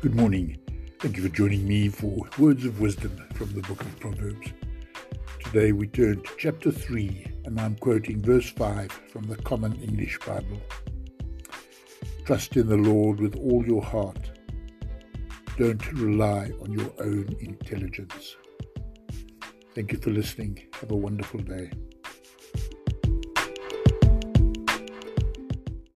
Good morning. Thank you for joining me for Words of Wisdom from the book of Proverbs. Today we turn to chapter 3, and I'm quoting verse 5 from the Common English Bible. Trust in the Lord with all your heart. Don't rely on your own intelligence. Thank you for listening. Have a wonderful day.